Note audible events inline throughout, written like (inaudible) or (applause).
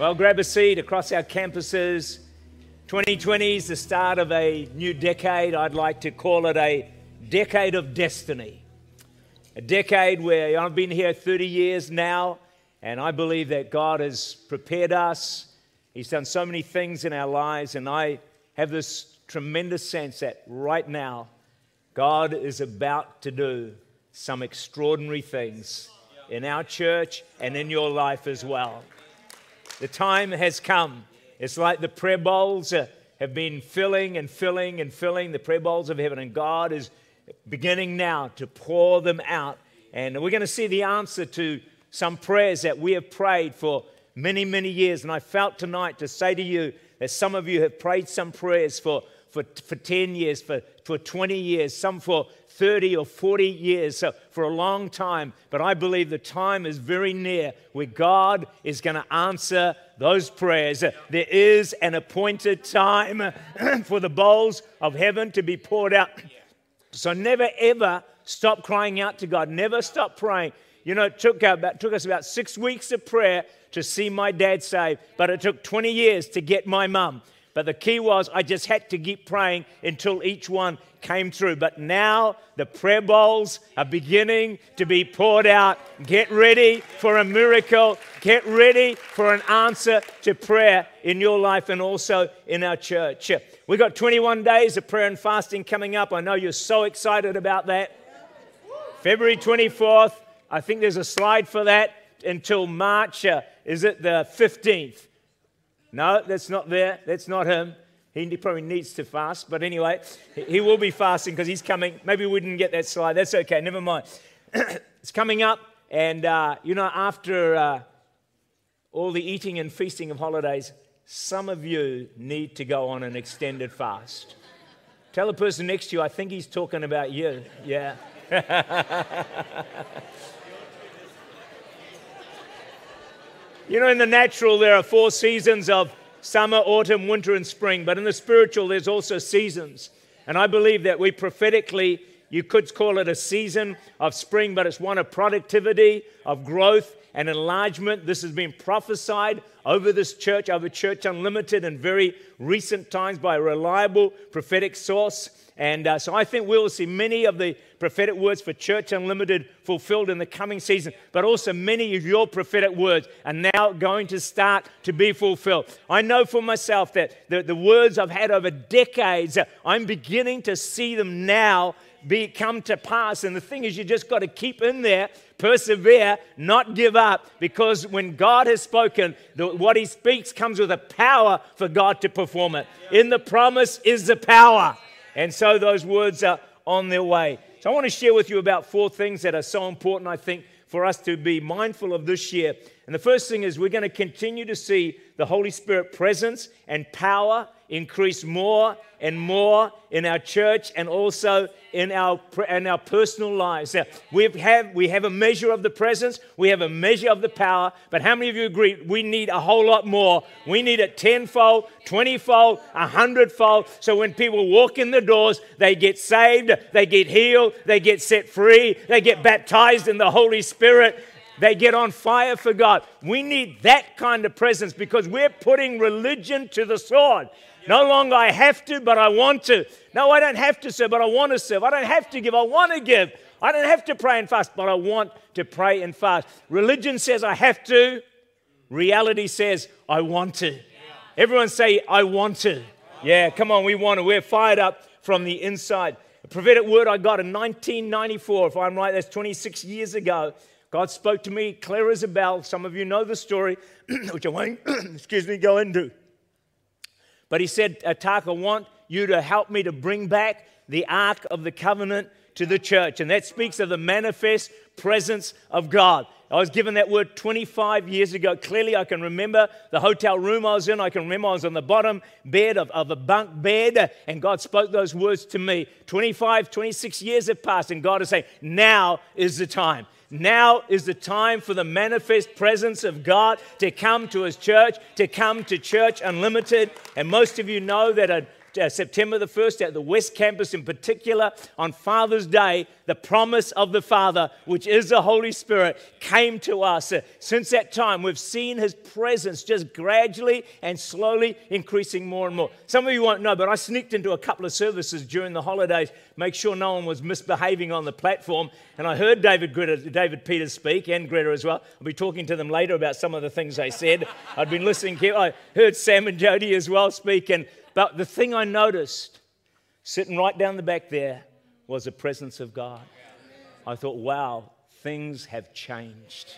Well, grab a seat across our campuses. 2020 is the start of a new decade. I'd like to call it a decade of destiny. A decade where I've been here 30 years now, and I believe that God has prepared us. He's done so many things in our lives, and I have this tremendous sense that right now, God is about to do some extraordinary things in our church and in your life as well. The time has come. It's like the prayer bowls uh, have been filling and filling and filling the prayer bowls of heaven, and God is beginning now to pour them out. And we're going to see the answer to some prayers that we have prayed for many, many years. And I felt tonight to say to you that some of you have prayed some prayers for, for, for 10 years, for, for 20 years, some for 30 or 40 years, so for a long time. But I believe the time is very near where God is going to answer those prayers. There is an appointed time (clears throat) for the bowls of heaven to be poured out. So never ever stop crying out to God. Never stop praying. You know, it took, about, took us about six weeks of prayer to see my dad saved, but it took 20 years to get my mum. But the key was I just had to keep praying until each one came through. But now the prayer bowls are beginning to be poured out. Get ready for a miracle. Get ready for an answer to prayer in your life and also in our church. We've got 21 days of prayer and fasting coming up. I know you're so excited about that. February 24th, I think there's a slide for that until March. Uh, is it the 15th? No, that's not there. That's not him. He probably needs to fast. But anyway, he will be fasting because he's coming. Maybe we didn't get that slide. That's okay. Never mind. (clears throat) it's coming up. And, uh, you know, after uh, all the eating and feasting of holidays, some of you need to go on an extended fast. Tell the person next to you, I think he's talking about you. Yeah. (laughs) You know, in the natural, there are four seasons of summer, autumn, winter, and spring, but in the spiritual, there's also seasons. And I believe that we prophetically, you could call it a season of spring, but it's one of productivity, of growth, and enlargement. This has been prophesied over this church, over Church Unlimited, in very recent times by a reliable prophetic source. And uh, so I think we will see many of the prophetic words for Church Unlimited fulfilled in the coming season, but also many of your prophetic words are now going to start to be fulfilled. I know for myself that the, the words I've had over decades, I'm beginning to see them now be come to pass. And the thing is, you just got to keep in there, persevere, not give up, because when God has spoken, the, what He speaks comes with a power for God to perform it. In the promise is the power. And so those words are on their way. So I want to share with you about four things that are so important, I think, for us to be mindful of this year. And the first thing is we're going to continue to see the Holy Spirit presence and power increase more and more in our church and also in our, in our personal lives. We have, we have a measure of the presence, we have a measure of the power, but how many of you agree we need a whole lot more? We need it tenfold, twentyfold, a hundredfold. So when people walk in the doors, they get saved, they get healed, they get set free, they get baptized in the Holy Spirit. They get on fire for God. We need that kind of presence because we're putting religion to the sword. No longer I have to, but I want to. No, I don't have to serve, but I want to serve. I don't have to give, I want to give. I don't have to pray and fast, but I want to pray and fast. Religion says I have to. Reality says I want to. Everyone say, I want to. Yeah, come on, we want to. We're fired up from the inside. A prophetic word I got in 1994, if I'm right, that's 26 years ago. God spoke to me clear as a bell. Some of you know the story, (clears throat) which I won't, (clears throat) excuse me, go into. But he said, Atak, I want you to help me to bring back the Ark of the Covenant to the church. And that speaks of the manifest presence of God. I was given that word 25 years ago. Clearly, I can remember the hotel room I was in. I can remember I was on the bottom bed of, of a bunk bed, and God spoke those words to me. 25, 26 years have passed, and God is saying, Now is the time. Now is the time for the manifest presence of God to come to His church, to come to Church Unlimited. And most of you know that a uh, September the 1st at the West Campus in particular, on Father's Day, the promise of the Father, which is the Holy Spirit, came to us. Uh, since that time, we've seen his presence just gradually and slowly increasing more and more. Some of you won't know, but I sneaked into a couple of services during the holidays, make sure no one was misbehaving on the platform. And I heard David, Greta, David Peters speak and Greta as well. I'll be talking to them later about some of the things they said. I'd been listening. I heard Sam and Jody as well speak. And, but the thing I noticed, sitting right down the back there, was the presence of God. I thought, wow, things have changed.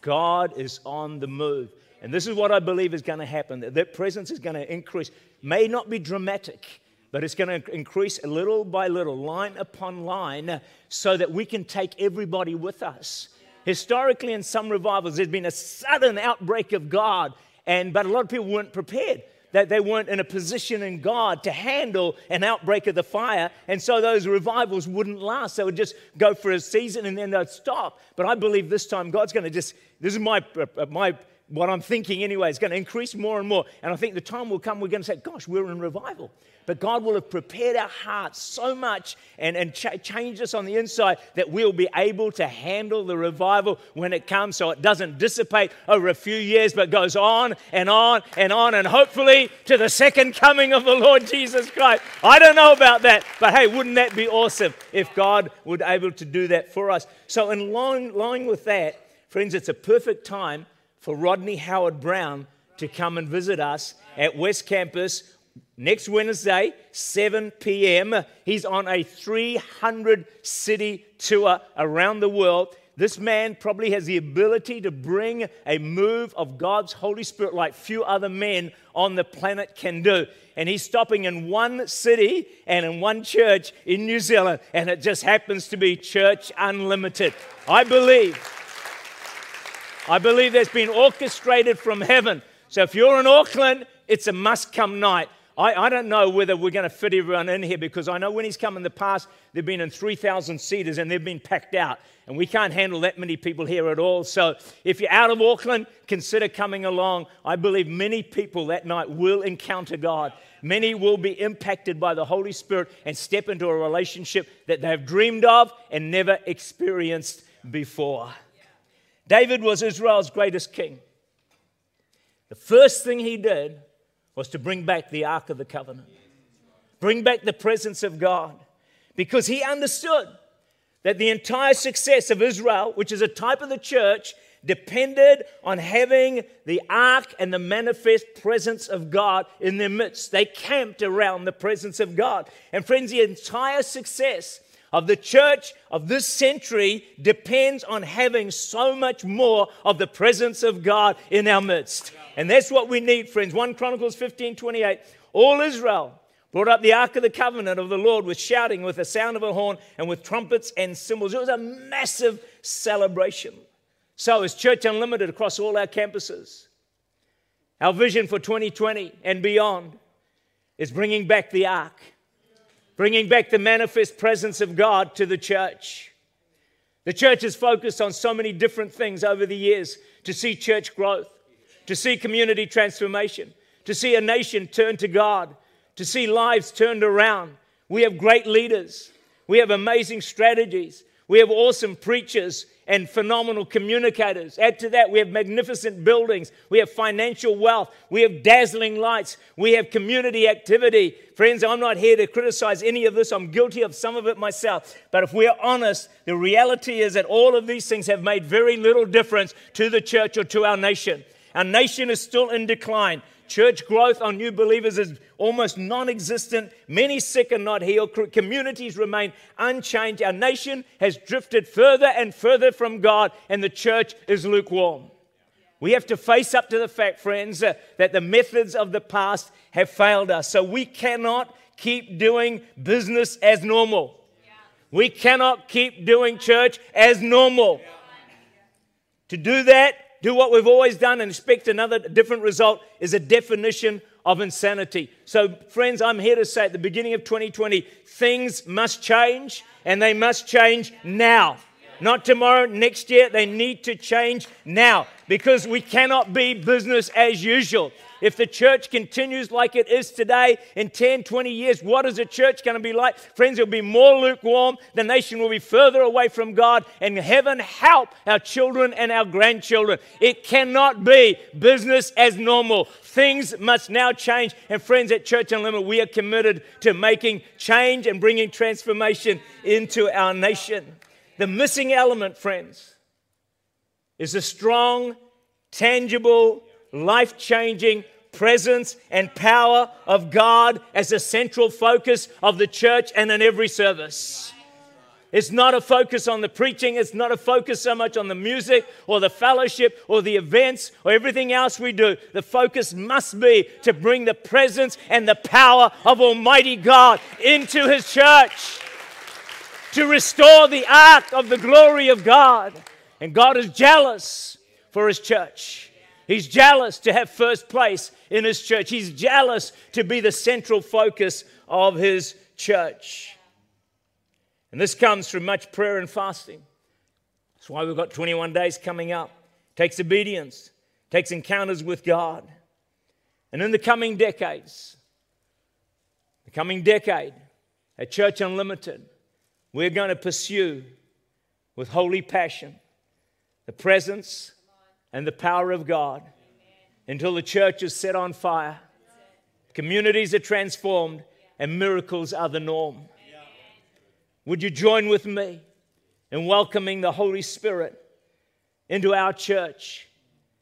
God is on the move. And this is what I believe is going to happen. That presence is going to increase. May not be dramatic, but it's going to increase a little by little, line upon line, so that we can take everybody with us. Historically, in some revivals, there's been a sudden outbreak of God, and, but a lot of people weren't prepared that they weren't in a position in God to handle an outbreak of the fire. And so those revivals wouldn't last. They would just go for a season and then they'd stop. But I believe this time God's going to just, this is my, uh, my what I'm thinking anyway, is going to increase more and more. And I think the time will come we're going to say, gosh, we're in revival. But God will have prepared our hearts so much and, and ch- changed us on the inside that we'll be able to handle the revival when it comes so it doesn't dissipate over a few years but goes on and on and on and hopefully to the second coming of the Lord Jesus Christ. I don't know about that, but hey, wouldn't that be awesome if God would able to do that for us? So, in line, line with that, friends, it's a perfect time for Rodney Howard-Browne to come and visit us at West Campus next Wednesday, 7 p.m. He's on a 300 city tour around the world. This man probably has the ability to bring a move of God's Holy Spirit like few other men on the planet can do. And he's stopping in one city and in one church in New Zealand, and it just happens to be Church Unlimited. I believe I believe that's been orchestrated from heaven. So if you're in Auckland, it's a must come night. I, I don't know whether we're going to fit everyone in here because I know when he's come in the past, they've been in 3,000 seaters and they've been packed out. And we can't handle that many people here at all. So if you're out of Auckland, consider coming along. I believe many people that night will encounter God. Many will be impacted by the Holy Spirit and step into a relationship that they've dreamed of and never experienced before. David was Israel's greatest king. The first thing he did was to bring back the Ark of the Covenant, bring back the presence of God, because he understood that the entire success of Israel, which is a type of the church, depended on having the ark and the manifest presence of God in their midst. They camped around the presence of God. And friends, the entire success of the church of this century depends on having so much more of the presence of God in our midst. And that's what we need, friends. 1 Chronicles 15 28. All Israel brought up the Ark of the Covenant of the Lord with shouting, with the sound of a horn, and with trumpets and cymbals. It was a massive celebration. So, as Church Unlimited across all our campuses, our vision for 2020 and beyond is bringing back the Ark bringing back the manifest presence of God to the church. The church has focused on so many different things over the years to see church growth, to see community transformation, to see a nation turn to God, to see lives turned around. We have great leaders, we have amazing strategies, we have awesome preachers, and phenomenal communicators. Add to that, we have magnificent buildings, we have financial wealth, we have dazzling lights, we have community activity. Friends, I'm not here to criticize any of this, I'm guilty of some of it myself. But if we're honest, the reality is that all of these things have made very little difference to the church or to our nation. Our nation is still in decline. Church growth on new believers is almost non existent. Many sick and not healed. Communities remain unchanged. Our nation has drifted further and further from God, and the church is lukewarm. We have to face up to the fact, friends, uh, that the methods of the past have failed us. So we cannot keep doing business as normal. We cannot keep doing church as normal. To do that, do what we've always done and expect another different result is a definition of insanity. So, friends, I'm here to say at the beginning of 2020, things must change and they must change now. Not tomorrow, next year. They need to change now because we cannot be business as usual. If the church continues like it is today in 10, 20 years, what is the church going to be like? Friends, it'll be more lukewarm. The nation will be further away from God. And heaven help our children and our grandchildren. It cannot be business as normal. Things must now change. And friends, at Church Unlimited, we are committed to making change and bringing transformation into our nation. The missing element, friends, is a strong, tangible, life changing presence and power of God as a central focus of the church and in every service. It's not a focus on the preaching. It's not a focus so much on the music or the fellowship or the events or everything else we do. The focus must be to bring the presence and the power of Almighty God into His church, to restore the ark of the glory of God. And God is jealous for His church. He's jealous to have first place in his church. He's jealous to be the central focus of his church. And this comes through much prayer and fasting. That's why we've got 21 days coming up. It takes obedience, takes encounters with God. And in the coming decades, the coming decade at Church Unlimited, we're going to pursue with holy passion the presence and the power of God until the church is set on fire, communities are transformed, and miracles are the norm. Would you join with me in welcoming the Holy Spirit into our church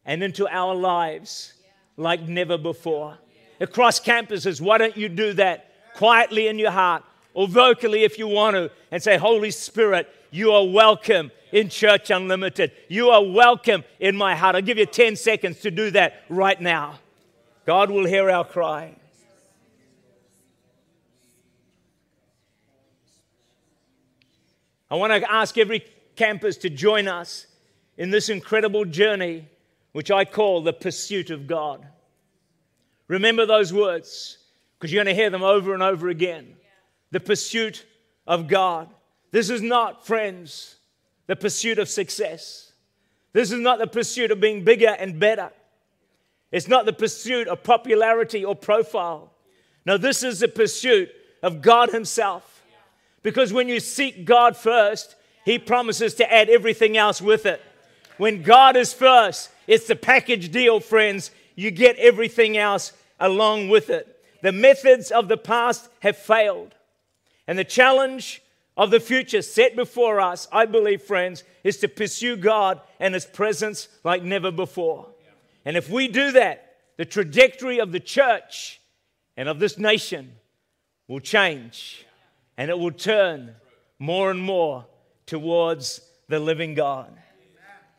and into our lives like never before? Across campuses, why don't you do that quietly in your heart or vocally if you want to and say, Holy Spirit, you are welcome in Church Unlimited. You are welcome in my heart. I'll give you 10 seconds to do that right now. God will hear our cry. I want to ask every campus to join us in this incredible journey, which I call the pursuit of God. Remember those words, because you're going to hear them over and over again. The pursuit of God. This is not, friends, the pursuit of success. This is not the pursuit of being bigger and better. It's not the pursuit of popularity or profile. No, this is the pursuit of God Himself. Because when you seek God first, He promises to add everything else with it. When God is first, it's the package deal, friends. You get everything else along with it. The methods of the past have failed. And the challenge of the future set before us, I believe, friends, is to pursue God and His presence like never before. And if we do that, the trajectory of the church and of this nation will change and it will turn more and more towards the living God.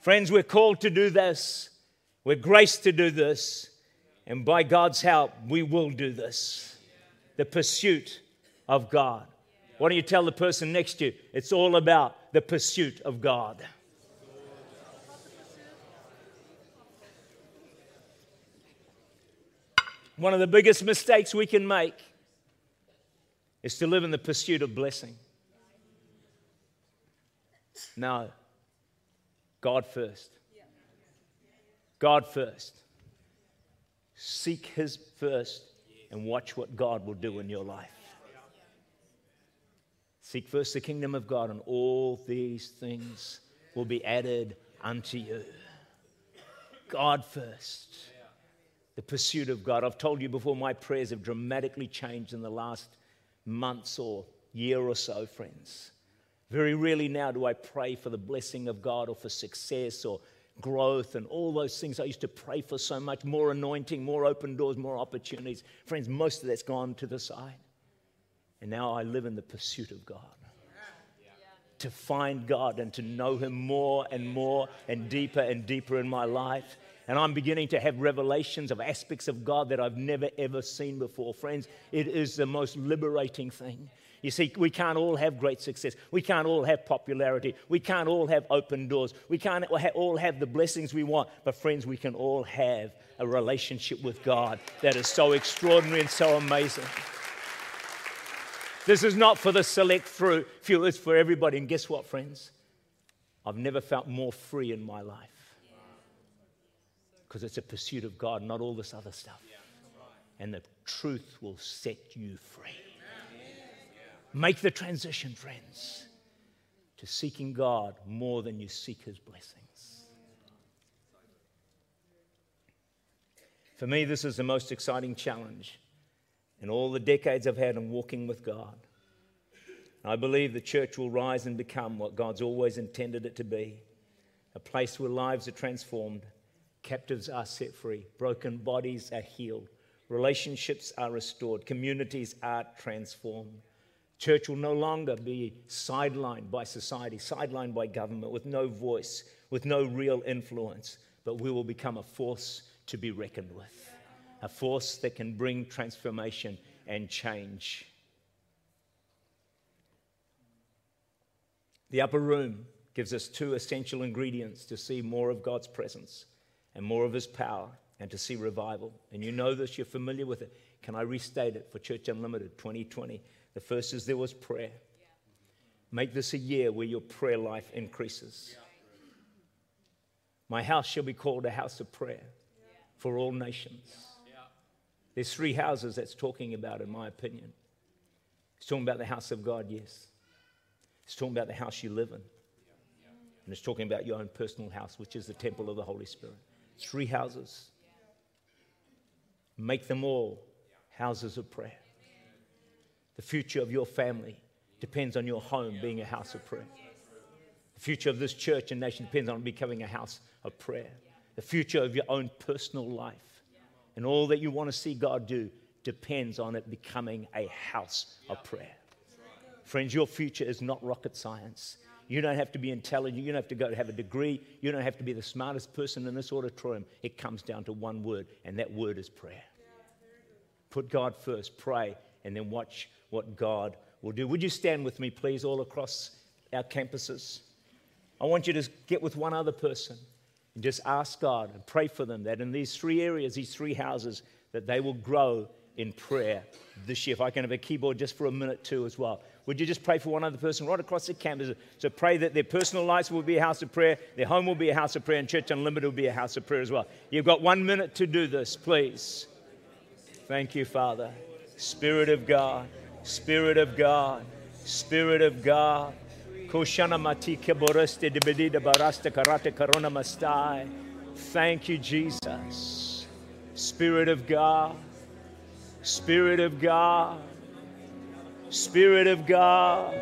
Friends, we're called to do this, we're graced to do this, and by God's help, we will do this. The pursuit of God. Why don't you tell the person next to you? It's all about the pursuit of God. One of the biggest mistakes we can make is to live in the pursuit of blessing. No. God first. God first. Seek His first and watch what God will do in your life. Seek first the kingdom of God, and all these things will be added unto you. God first. The pursuit of God. I've told you before, my prayers have dramatically changed in the last months or year or so, friends. Very rarely now do I pray for the blessing of God or for success or growth and all those things I used to pray for so much more anointing, more open doors, more opportunities. Friends, most of that's gone to the side. And now I live in the pursuit of God. To find God and to know Him more and more and deeper and deeper in my life. And I'm beginning to have revelations of aspects of God that I've never ever seen before. Friends, it is the most liberating thing. You see, we can't all have great success. We can't all have popularity. We can't all have open doors. We can't all have the blessings we want. But, friends, we can all have a relationship with God that is so extraordinary and so amazing. This is not for the select few, it's for everybody. And guess what, friends? I've never felt more free in my life. Because it's a pursuit of God, not all this other stuff. And the truth will set you free. Make the transition, friends, to seeking God more than you seek his blessings. For me, this is the most exciting challenge in all the decades I've had in walking with God. I believe the church will rise and become what God's always intended it to be a place where lives are transformed, captives are set free, broken bodies are healed, relationships are restored, communities are transformed. Church will no longer be sidelined by society, sidelined by government, with no voice, with no real influence, but we will become a force to be reckoned with, a force that can bring transformation and change. The upper room gives us two essential ingredients to see more of God's presence and more of His power and to see revival. And you know this, you're familiar with it. Can I restate it for Church Unlimited 2020? The first is there was prayer. Make this a year where your prayer life increases. My house shall be called a house of prayer for all nations. There's three houses that's talking about, in my opinion. It's talking about the house of God, yes. It's talking about the house you live in. And it's talking about your own personal house, which is the temple of the Holy Spirit. Three houses. Make them all houses of prayer. The future of your family depends on your home being a house of prayer. The future of this church and nation depends on becoming a house of prayer. The future of your own personal life and all that you want to see God do depends on it becoming a house of prayer. Friends, your future is not rocket science. You don't have to be intelligent. You don't have to go to have a degree. You don't have to be the smartest person in this auditorium. It comes down to one word, and that word is prayer. Put God first, pray, and then watch what God will do. Would you stand with me, please, all across our campuses? I want you to get with one other person and just ask God and pray for them that in these three areas, these three houses, that they will grow in prayer this year. If I can have a keyboard just for a minute, too, as well. Would you just pray for one other person right across the campus? So pray that their personal lives will be a house of prayer, their home will be a house of prayer, and Church Unlimited will be a house of prayer as well. You've got one minute to do this, please. Thank you, Father. Spirit of God, Spirit of God, Spirit of God. Thank you, Jesus. Spirit of God, Spirit of God. Spirit of God,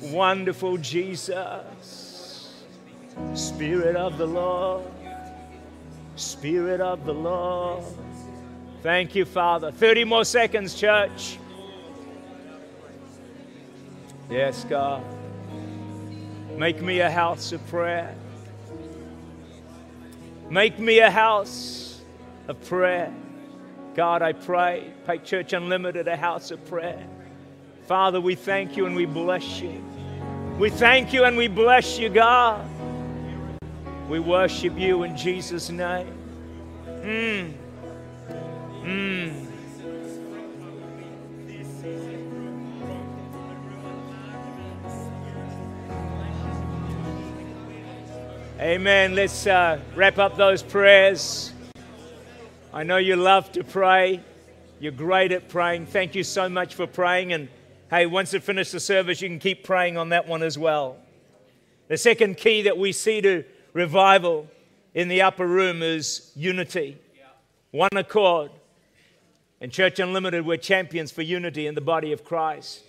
wonderful Jesus, Spirit of the Lord, Spirit of the Lord. Thank you, Father. 30 more seconds, church. Yes, God. Make me a house of prayer. Make me a house of prayer. God, I pray, make Church Unlimited a house of prayer. Father, we thank you and we bless you. We thank you and we bless you, God. We worship you in Jesus' name. Mm. Mm. Amen. Let's uh, wrap up those prayers. I know you love to pray. You're great at praying. Thank you so much for praying. And Hey, once you finish the service, you can keep praying on that one as well. The second key that we see to revival in the upper room is unity, one accord. In Church Unlimited, we're champions for unity in the body of Christ.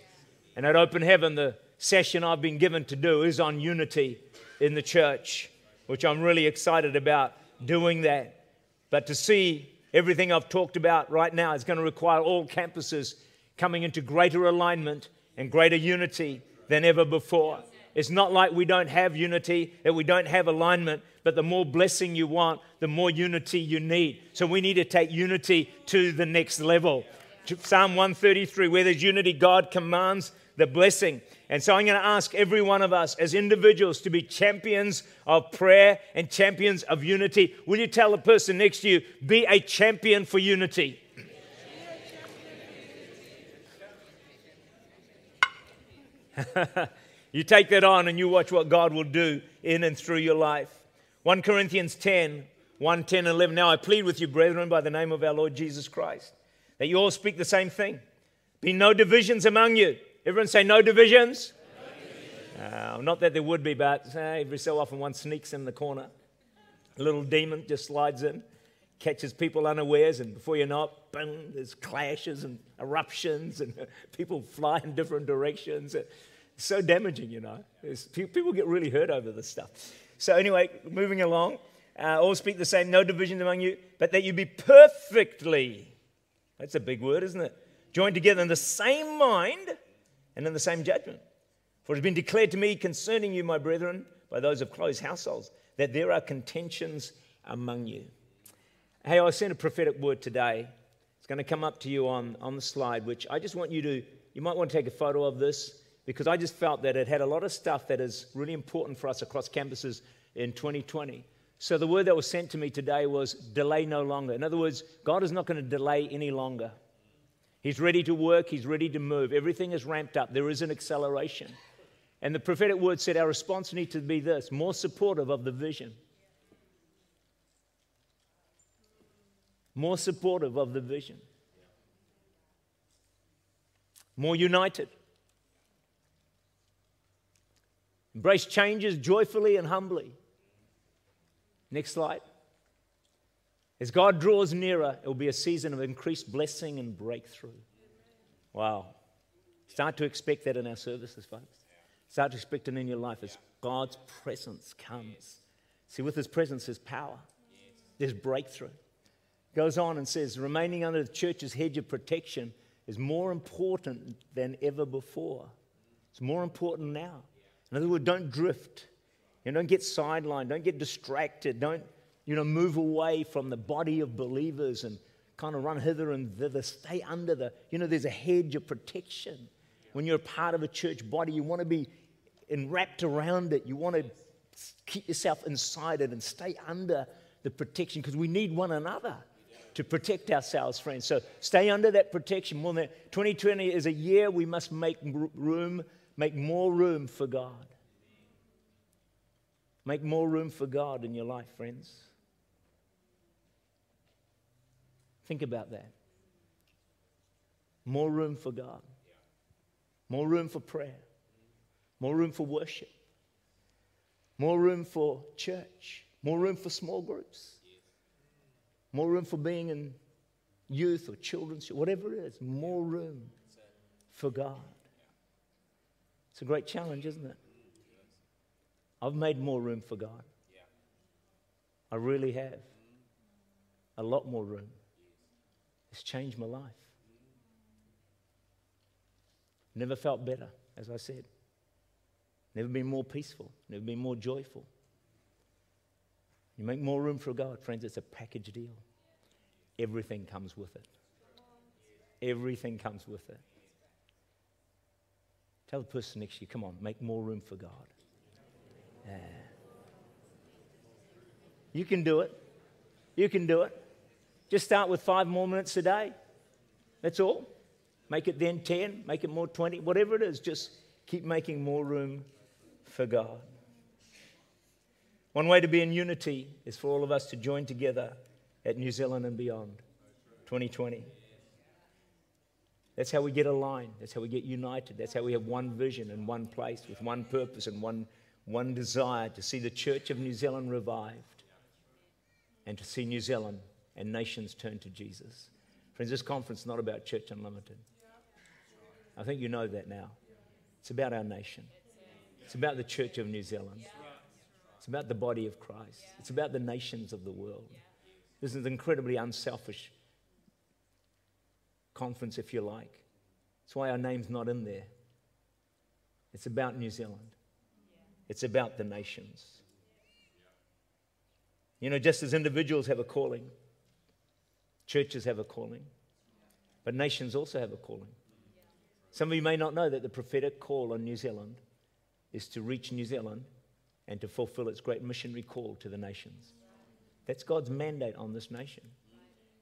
And at Open Heaven, the session I've been given to do is on unity in the church, which I'm really excited about doing that. But to see everything I've talked about right now is going to require all campuses coming into greater alignment and greater unity than ever before. It's not like we don't have unity, that we don't have alignment, but the more blessing you want, the more unity you need. So we need to take unity to the next level. Psalm 133, where there's unity, God commands the blessing. And so I'm going to ask every one of us as individuals to be champions of prayer and champions of unity. Will you tell the person next to you, be a champion for unity? (laughs) You take that on and you watch what God will do in and through your life. 1 Corinthians 10, 1, 10, and 11. Now I plead with you, brethren, by the name of our Lord Jesus Christ, that you all speak the same thing. Be no divisions among you. Everyone say, no divisions. Uh, not that there would be, but uh, every so often one sneaks in the corner. A little demon just slides in, catches people unawares, and before you know it, boom, there's clashes and eruptions, and (laughs) people fly in different directions. It's so damaging, you know. It's, people get really hurt over this stuff. So, anyway, moving along, uh, all speak the same, no divisions among you, but that you be perfectly, that's a big word, isn't it? Joined together in the same mind and in the same judgment. For it has been declared to me concerning you, my brethren, by those of close households, that there are contentions among you. Hey, I sent a prophetic word today. It's going to come up to you on, on the slide, which I just want you to, you might want to take a photo of this because I just felt that it had a lot of stuff that is really important for us across campuses in 2020. So the word that was sent to me today was delay no longer. In other words, God is not going to delay any longer. He's ready to work, He's ready to move. Everything is ramped up, there is an acceleration. And the prophetic word said our response needs to be this more supportive of the vision. More supportive of the vision. More united. Embrace changes joyfully and humbly. Next slide. As God draws nearer, it will be a season of increased blessing and breakthrough. Wow. Start to expect that in our services, folks. Start expecting in your life as God's presence comes. See, with his presence, there's power, there's breakthrough. Goes on and says, remaining under the church's hedge of protection is more important than ever before. It's more important now. In other words, don't drift. You know, don't get sidelined. Don't get distracted. Don't, you know, move away from the body of believers and kind of run hither and thither. Stay under the, you know, there's a hedge of protection. When you're a part of a church body, you want to be and wrapped around it. You want to keep yourself inside it and stay under the protection because we need one another to protect ourselves, friends. So stay under that protection. More than 2020 is a year we must make room, make more room for God. Make more room for God in your life, friends. Think about that. More room for God. More room for prayer more room for worship, more room for church, more room for small groups, more room for being in youth or children's, whatever it is, more room for God. It's a great challenge, isn't it? I've made more room for God. I really have. A lot more room. It's changed my life. Never felt better, as I said. Never been more peaceful, never been more joyful. You make more room for God, friends, it's a package deal. Everything comes with it. Everything comes with it. Tell the person next to you, come on, make more room for God. Yeah. You can do it. You can do it. Just start with five more minutes a day. That's all. Make it then 10, make it more 20, whatever it is. Just keep making more room for God. One way to be in unity is for all of us to join together at New Zealand and beyond 2020. That's how we get aligned. That's how we get united. That's how we have one vision and one place with one purpose and one, one desire to see the Church of New Zealand revived and to see New Zealand and nations turn to Jesus. Friends, this conference is not about Church Unlimited. I think you know that now. It's about our nation. It's about the Church of New Zealand. It's about the body of Christ. It's about the nations of the world. This is an incredibly unselfish conference, if you like. That's why our name's not in there. It's about New Zealand, it's about the nations. You know, just as individuals have a calling, churches have a calling, but nations also have a calling. Some of you may not know that the prophetic call on New Zealand is to reach New Zealand and to fulfill its great missionary call to the nations. That's God's mandate on this nation.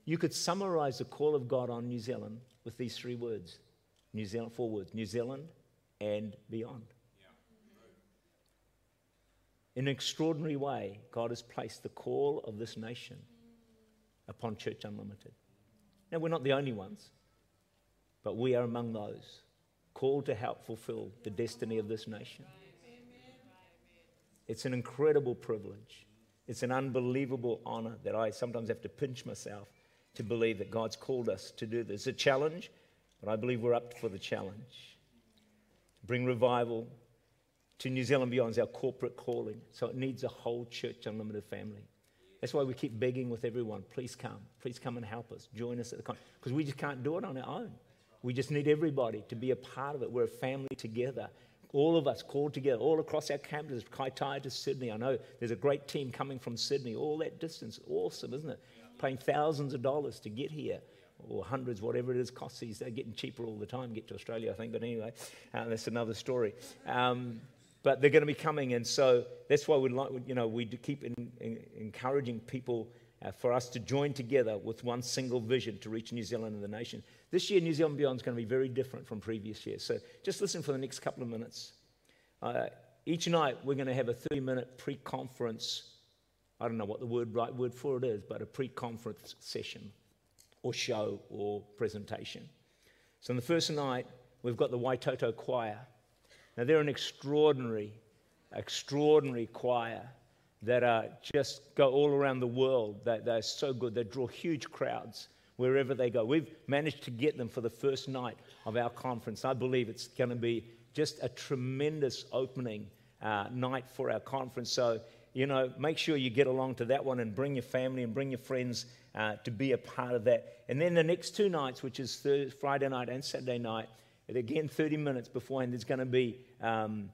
You could summarize the call of God on New Zealand with these three words New Zealand, four words New Zealand and beyond. in an extraordinary way, God has placed the call of this nation upon Church Unlimited. Now, we're not the only ones, but we are among those called to help fulfill the destiny of this nation. It's an incredible privilege. It's an unbelievable honor that I sometimes have to pinch myself to believe that God's called us to do this. It's a challenge, but I believe we're up for the challenge. Bring revival to New Zealand Beyond our corporate calling. So it needs a whole church unlimited family. That's why we keep begging with everyone, please come. Please come and help us. Join us at the con because we just can't do it on our own. We just need everybody to be a part of it. We're a family together. All of us called together, all across our campuses, Kaitaia to Sydney. I know there's a great team coming from Sydney, all that distance. Awesome, isn't it? Paying thousands of dollars to get here, or hundreds, whatever it is, costs these. They're getting cheaper all the time, get to Australia, I think. But anyway, uh, that's another story. Um, but they're going to be coming, and so that's why we'd like, you know, we keep in, in, encouraging people uh, for us to join together with one single vision to reach New Zealand and the nation. This year, New Zealand Beyond is going to be very different from previous years. So just listen for the next couple of minutes. Uh, each night, we're going to have a 30 minute pre conference. I don't know what the word, right word for it is, but a pre conference session or show or presentation. So, on the first night, we've got the Waitoto Choir. Now, they're an extraordinary, extraordinary choir that uh, just go all around the world. They, they're so good. They draw huge crowds wherever they go. We've managed to get them for the first night of our conference. I believe it's going to be just a tremendous opening uh, night for our conference. So, you know, make sure you get along to that one and bring your family and bring your friends uh, to be a part of that. And then the next two nights, which is Thursday, Friday night and Saturday night, again, 30 minutes beforehand, there's going to be um,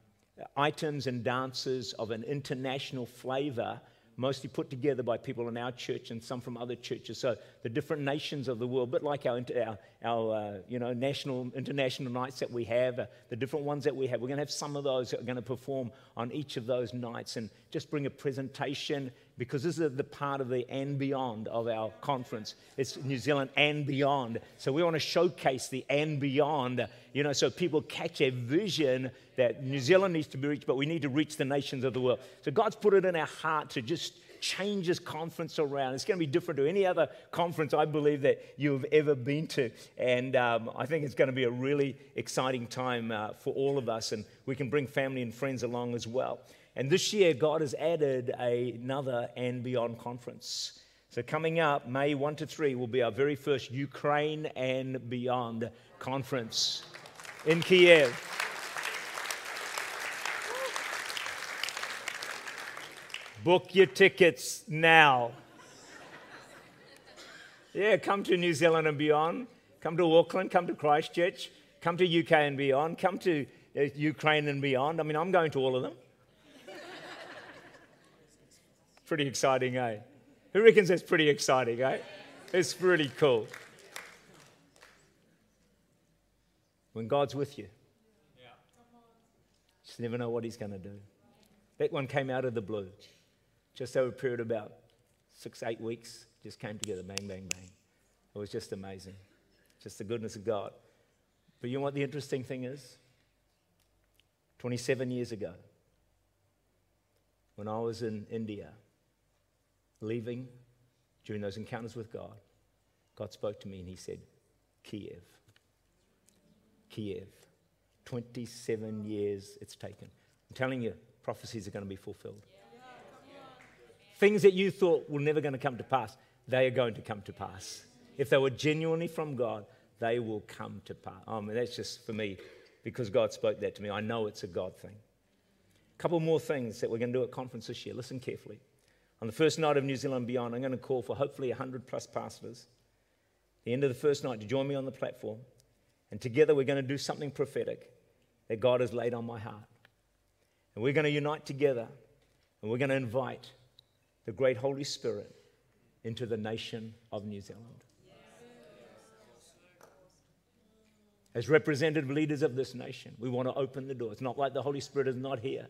items and dances of an international flavor mostly put together by people in our church and some from other churches. So the different nations of the world, but like our, our, our uh, you know, national, international nights that we have, uh, the different ones that we have, we're going to have some of those that are going to perform on each of those nights and just bring a presentation because this is the part of the and beyond of our conference. It's New Zealand and beyond. So we want to showcase the and beyond, you know, so people catch a vision that New Zealand needs to be reached, but we need to reach the nations of the world. So God's put it in our heart to just change this conference around. It's going to be different to any other conference I believe that you've ever been to. And um, I think it's going to be a really exciting time uh, for all of us, and we can bring family and friends along as well. And this year, God has added another and beyond conference. So, coming up, May 1 to 3 will be our very first Ukraine and beyond conference in Kiev. Book your tickets now. Yeah, come to New Zealand and beyond. Come to Auckland, come to Christchurch, come to UK and beyond, come to uh, Ukraine and beyond. I mean, I'm going to all of them. Pretty exciting, eh? Who reckons that's pretty exciting, eh? It's pretty cool. When God's with you, yeah. just never know what He's going to do. That one came out of the blue. Just over a period of about six, eight weeks, just came together, bang, bang, bang. It was just amazing. Just the goodness of God. But you know what the interesting thing is? 27 years ago, when I was in India, leaving during those encounters with God, God spoke to me and He said, Kiev. Kiev. 27 years it's taken. I'm telling you, prophecies are going to be fulfilled. Things that you thought were never going to come to pass, they are going to come to pass. If they were genuinely from God, they will come to pass. Oh, I mean, that's just for me because God spoke that to me. I know it's a God thing. A couple more things that we're going to do at conference this year. Listen carefully. On the first night of New Zealand Beyond, I'm going to call for hopefully 100 plus pastors. The end of the first night to join me on the platform. And together we're going to do something prophetic that God has laid on my heart. And we're going to unite together and we're going to invite the great Holy Spirit into the nation of New Zealand. As representative leaders of this nation, we want to open the door. It's not like the Holy Spirit is not here.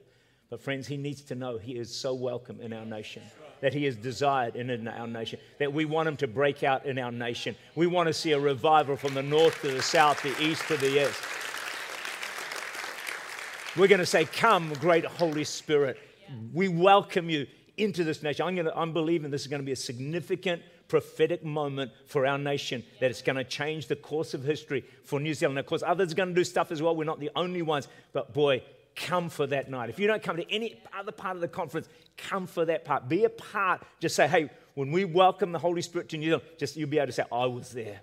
But, friends, he needs to know he is so welcome in our nation, that he is desired in our nation, that we want him to break out in our nation. We want to see a revival from the north to the south, the east to the east. We're going to say, Come, great Holy Spirit, We welcome you into this nation. I'm, gonna, I'm believing this is going to be a significant prophetic moment for our nation that it's going to change the course of history for New Zealand. Of course, others are going to do stuff as well. We're not the only ones, but boy, come for that night. If you don't come to any other part of the conference, come for that part. Be a part. Just say, hey, when we welcome the Holy Spirit to New Zealand, just you'll be able to say, I was there.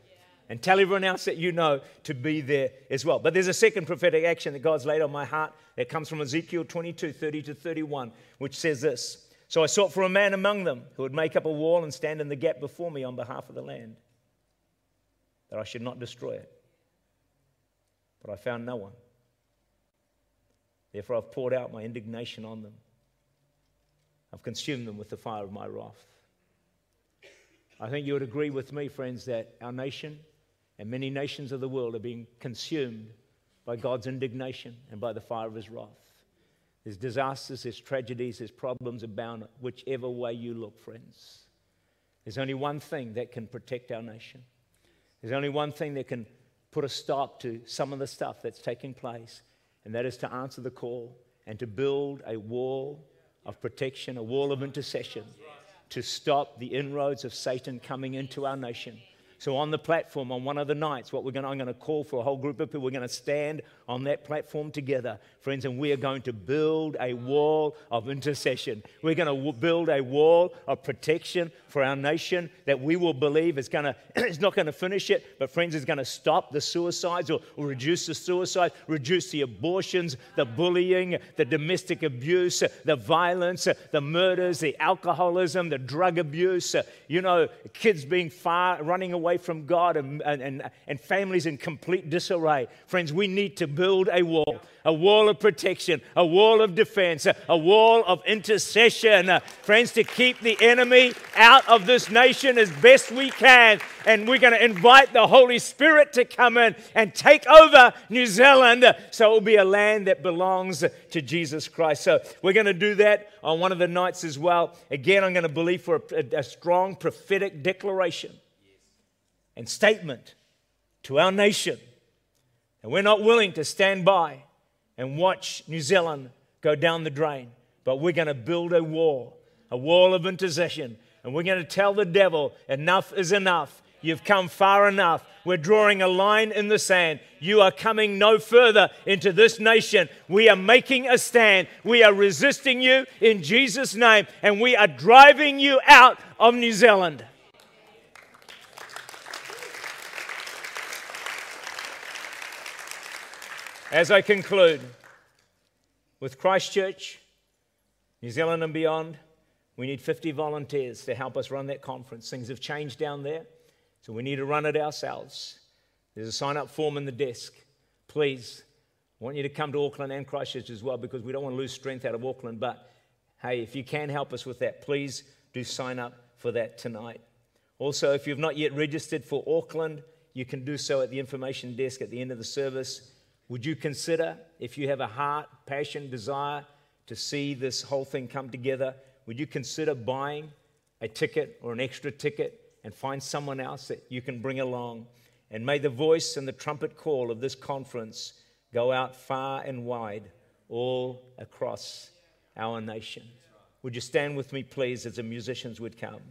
And tell everyone else that you know to be there as well. But there's a second prophetic action that God's laid on my heart that comes from Ezekiel 22 30 to 31, which says this So I sought for a man among them who would make up a wall and stand in the gap before me on behalf of the land, that I should not destroy it. But I found no one. Therefore, I've poured out my indignation on them. I've consumed them with the fire of my wrath. I think you would agree with me, friends, that our nation and many nations of the world are being consumed by God's indignation and by the fire of his wrath. There's disasters, there's tragedies, there's problems abound, whichever way you look, friends. There's only one thing that can protect our nation. There's only one thing that can put a stop to some of the stuff that's taking place, and that is to answer the call and to build a wall of protection, a wall of intercession to stop the inroads of Satan coming into our nation. So on the platform on one of the nights, what we're going to, I'm going to call for a whole group of people. We're going to stand on that platform together, friends, and we are going to build a wall of intercession. We're going to w- build a wall of protection for our nation that we will believe is going to, it's not going to finish it, but friends, is going to stop the suicides or, or reduce the suicide, reduce the abortions, the bullying, the domestic abuse, the violence, the murders, the alcoholism, the drug abuse, you know, kids being far, running away from God and, and, and families in complete disarray. Friends, we need to build a wall a wall of protection, a wall of defense, a wall of intercession. Uh, friends, to keep the enemy out of this nation as best we can. And we're going to invite the Holy Spirit to come in and take over New Zealand so it will be a land that belongs to Jesus Christ. So we're going to do that on one of the nights as well. Again, I'm going to believe for a, a strong prophetic declaration and statement to our nation. And we're not willing to stand by and watch New Zealand go down the drain. But we're going to build a wall, a wall of intercession. And we're going to tell the devil, enough is enough. You've come far enough. We're drawing a line in the sand. You are coming no further into this nation. We are making a stand. We are resisting you in Jesus' name, and we are driving you out of New Zealand. As I conclude, with Christchurch, New Zealand and beyond, we need 50 volunteers to help us run that conference. Things have changed down there, so we need to run it ourselves. There's a sign up form in the desk. Please, I want you to come to Auckland and Christchurch as well because we don't want to lose strength out of Auckland. But hey, if you can help us with that, please do sign up for that tonight. Also, if you've not yet registered for Auckland, you can do so at the information desk at the end of the service. Would you consider, if you have a heart, passion, desire to see this whole thing come together, would you consider buying a ticket or an extra ticket and find someone else that you can bring along? And may the voice and the trumpet call of this conference go out far and wide all across our nation. Would you stand with me, please, as the musicians would come?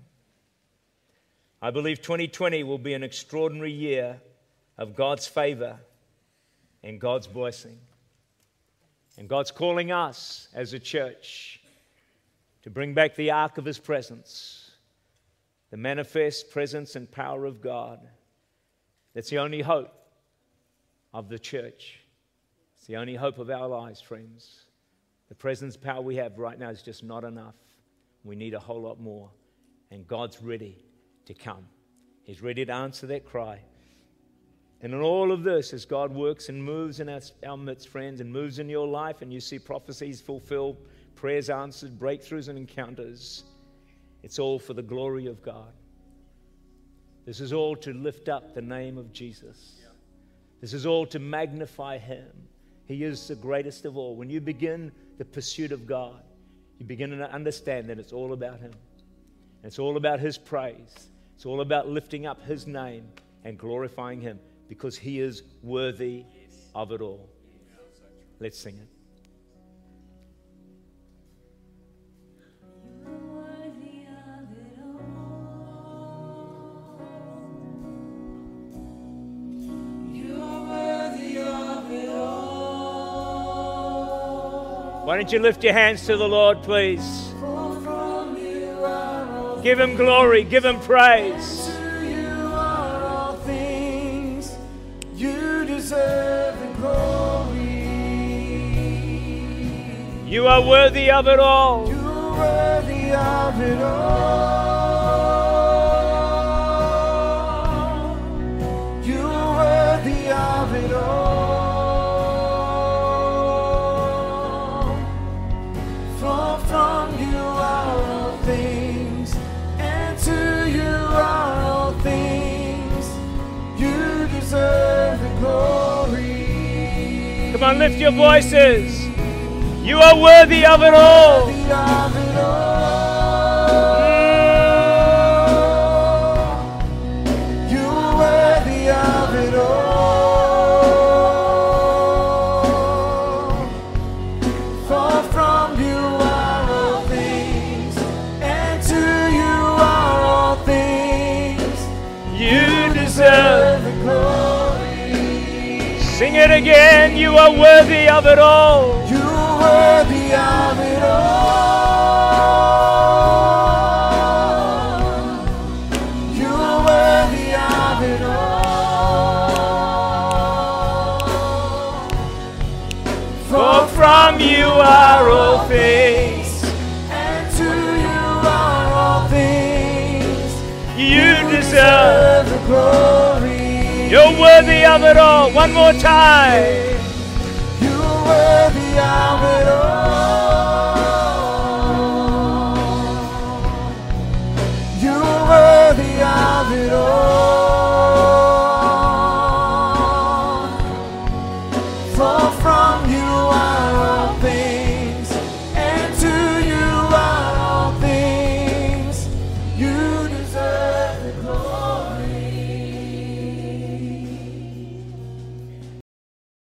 I believe 2020 will be an extraordinary year of God's favor and God's blessing. And God's calling us as a church to bring back the ark of His presence, the manifest presence and power of God. That's the only hope of the church. It's the only hope of our lives, friends. The presence power we have right now is just not enough. We need a whole lot more. And God's ready to come. He's ready to answer that cry. And in all of this, as God works and moves in our, our midst, friends, and moves in your life, and you see prophecies fulfilled, prayers answered, breakthroughs and encounters, it's all for the glory of God. This is all to lift up the name of Jesus. This is all to magnify Him. He is the greatest of all. When you begin the pursuit of God, you begin to understand that it's all about Him. It's all about His praise. It's all about lifting up His name and glorifying Him because he is worthy of it all. Let's sing it. Why don't you lift your hands to the Lord, please? Give him glory, give him praise. You are worthy of it all. You're worthy of it all. You're worthy of it all. For from you are all things, and to you are all things. You deserve the glory. Come on, lift your voices. You are worthy of it all. Mm. Worthy of it all. You're worthy of it all. For from you are all things, and to you are all things. You deserve. the glory. Sing it again. You are worthy of it all. Worthy of it all. You're worthy of it all. For from you are all things. and to you are all things. You deserve. the glory. You're worthy of it all. One more time. You're worthy of it all.